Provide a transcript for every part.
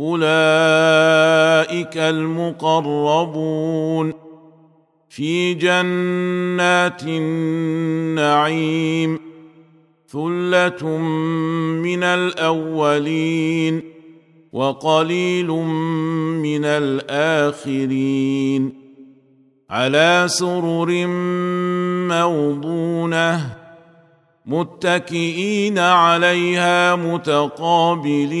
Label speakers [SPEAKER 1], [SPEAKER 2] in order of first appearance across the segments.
[SPEAKER 1] أولئك المقربون في جنات النعيم ثلة من الأولين وقليل من الآخرين على سرر موضونة متكئين عليها متقابلين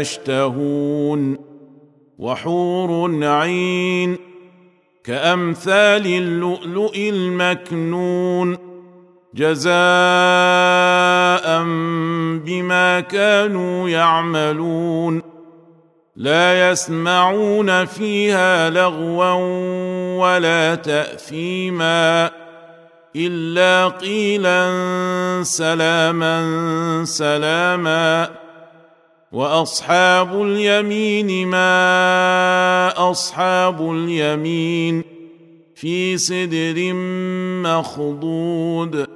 [SPEAKER 1] يشتهون وحور عين كأمثال اللؤلؤ المكنون جزاء بما كانوا يعملون لا يسمعون فيها لغوا ولا تأثيما إلا قيلا سلاما سلاما وأصحاب اليمين ما أصحاب اليمين في سدر مخضود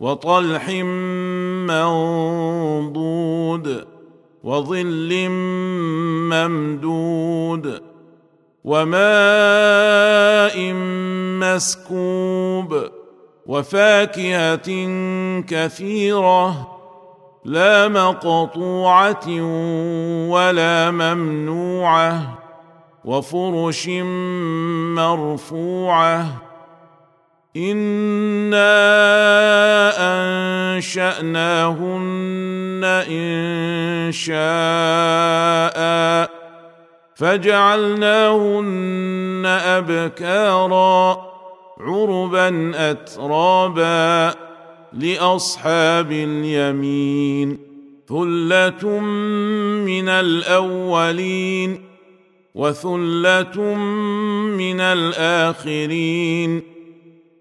[SPEAKER 1] وطلح منضود وظل ممدود وماء مسكوب وفاكهة كثيرة لا مقطوعة ولا ممنوعة وفرش مرفوعة. أنا انشاناهن ان شاء فجعلناهن ابكارا عربا اترابا لأصحاب اليمين ثله من الاولين وثله من الاخرين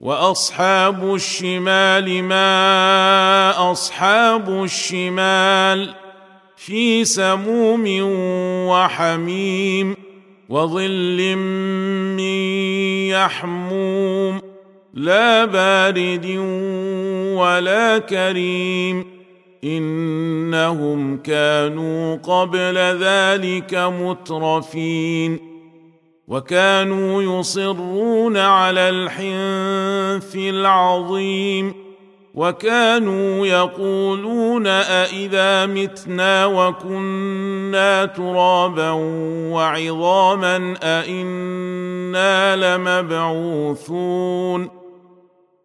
[SPEAKER 1] واصحاب الشمال ما اصحاب الشمال في سموم وحميم وظل من يحموم لا بارد ولا كريم إنهم كانوا قبل ذلك مترفين وكانوا يصرون على الحنث العظيم وكانوا يقولون أإذا متنا وكنا ترابا وعظاما أإنا لمبعوثون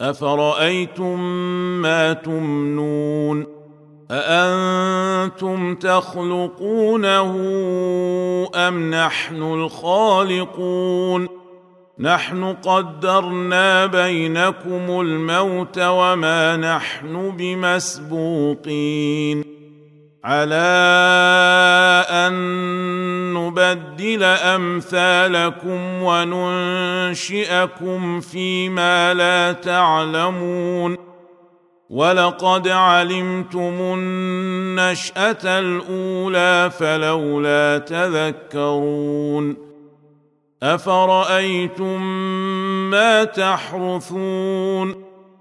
[SPEAKER 1] افرايتم ما تمنون اانتم تخلقونه ام نحن الخالقون نحن قدرنا بينكم الموت وما نحن بمسبوقين على أن نبدل أمثالكم وننشئكم فيما لا تعلمون ولقد علمتم النشأة الأولى فلولا تذكرون أفرأيتم ما تحرثون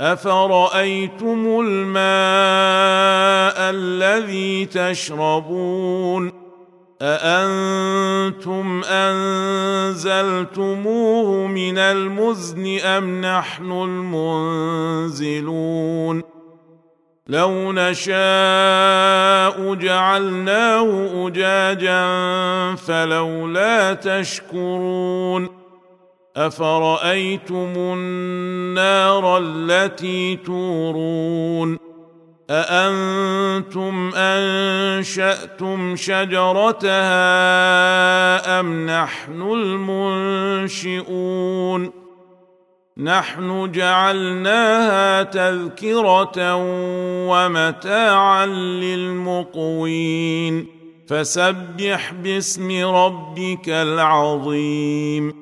[SPEAKER 1] افرايتم الماء الذي تشربون اانتم انزلتموه من المزن ام نحن المنزلون لو نشاء جعلناه اجاجا فلولا تشكرون افرايتم النار التي تورون اانتم انشاتم شجرتها ام نحن المنشئون نحن جعلناها تذكره ومتاعا للمقوين فسبح باسم ربك العظيم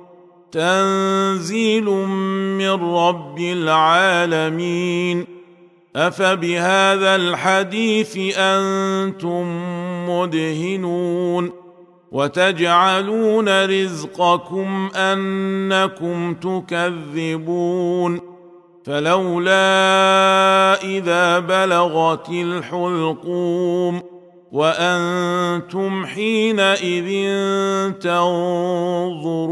[SPEAKER 1] تنزيل من رب العالمين أفبهذا الحديث أنتم مدهنون وتجعلون رزقكم أنكم تكذبون فلولا إذا بلغت الحلقوم وأنتم حينئذ تنظرون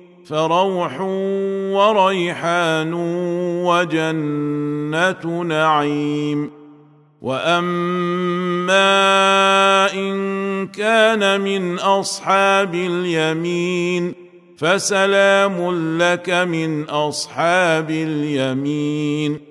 [SPEAKER 1] فروح وريحان وجنه نعيم واما ان كان من اصحاب اليمين فسلام لك من اصحاب اليمين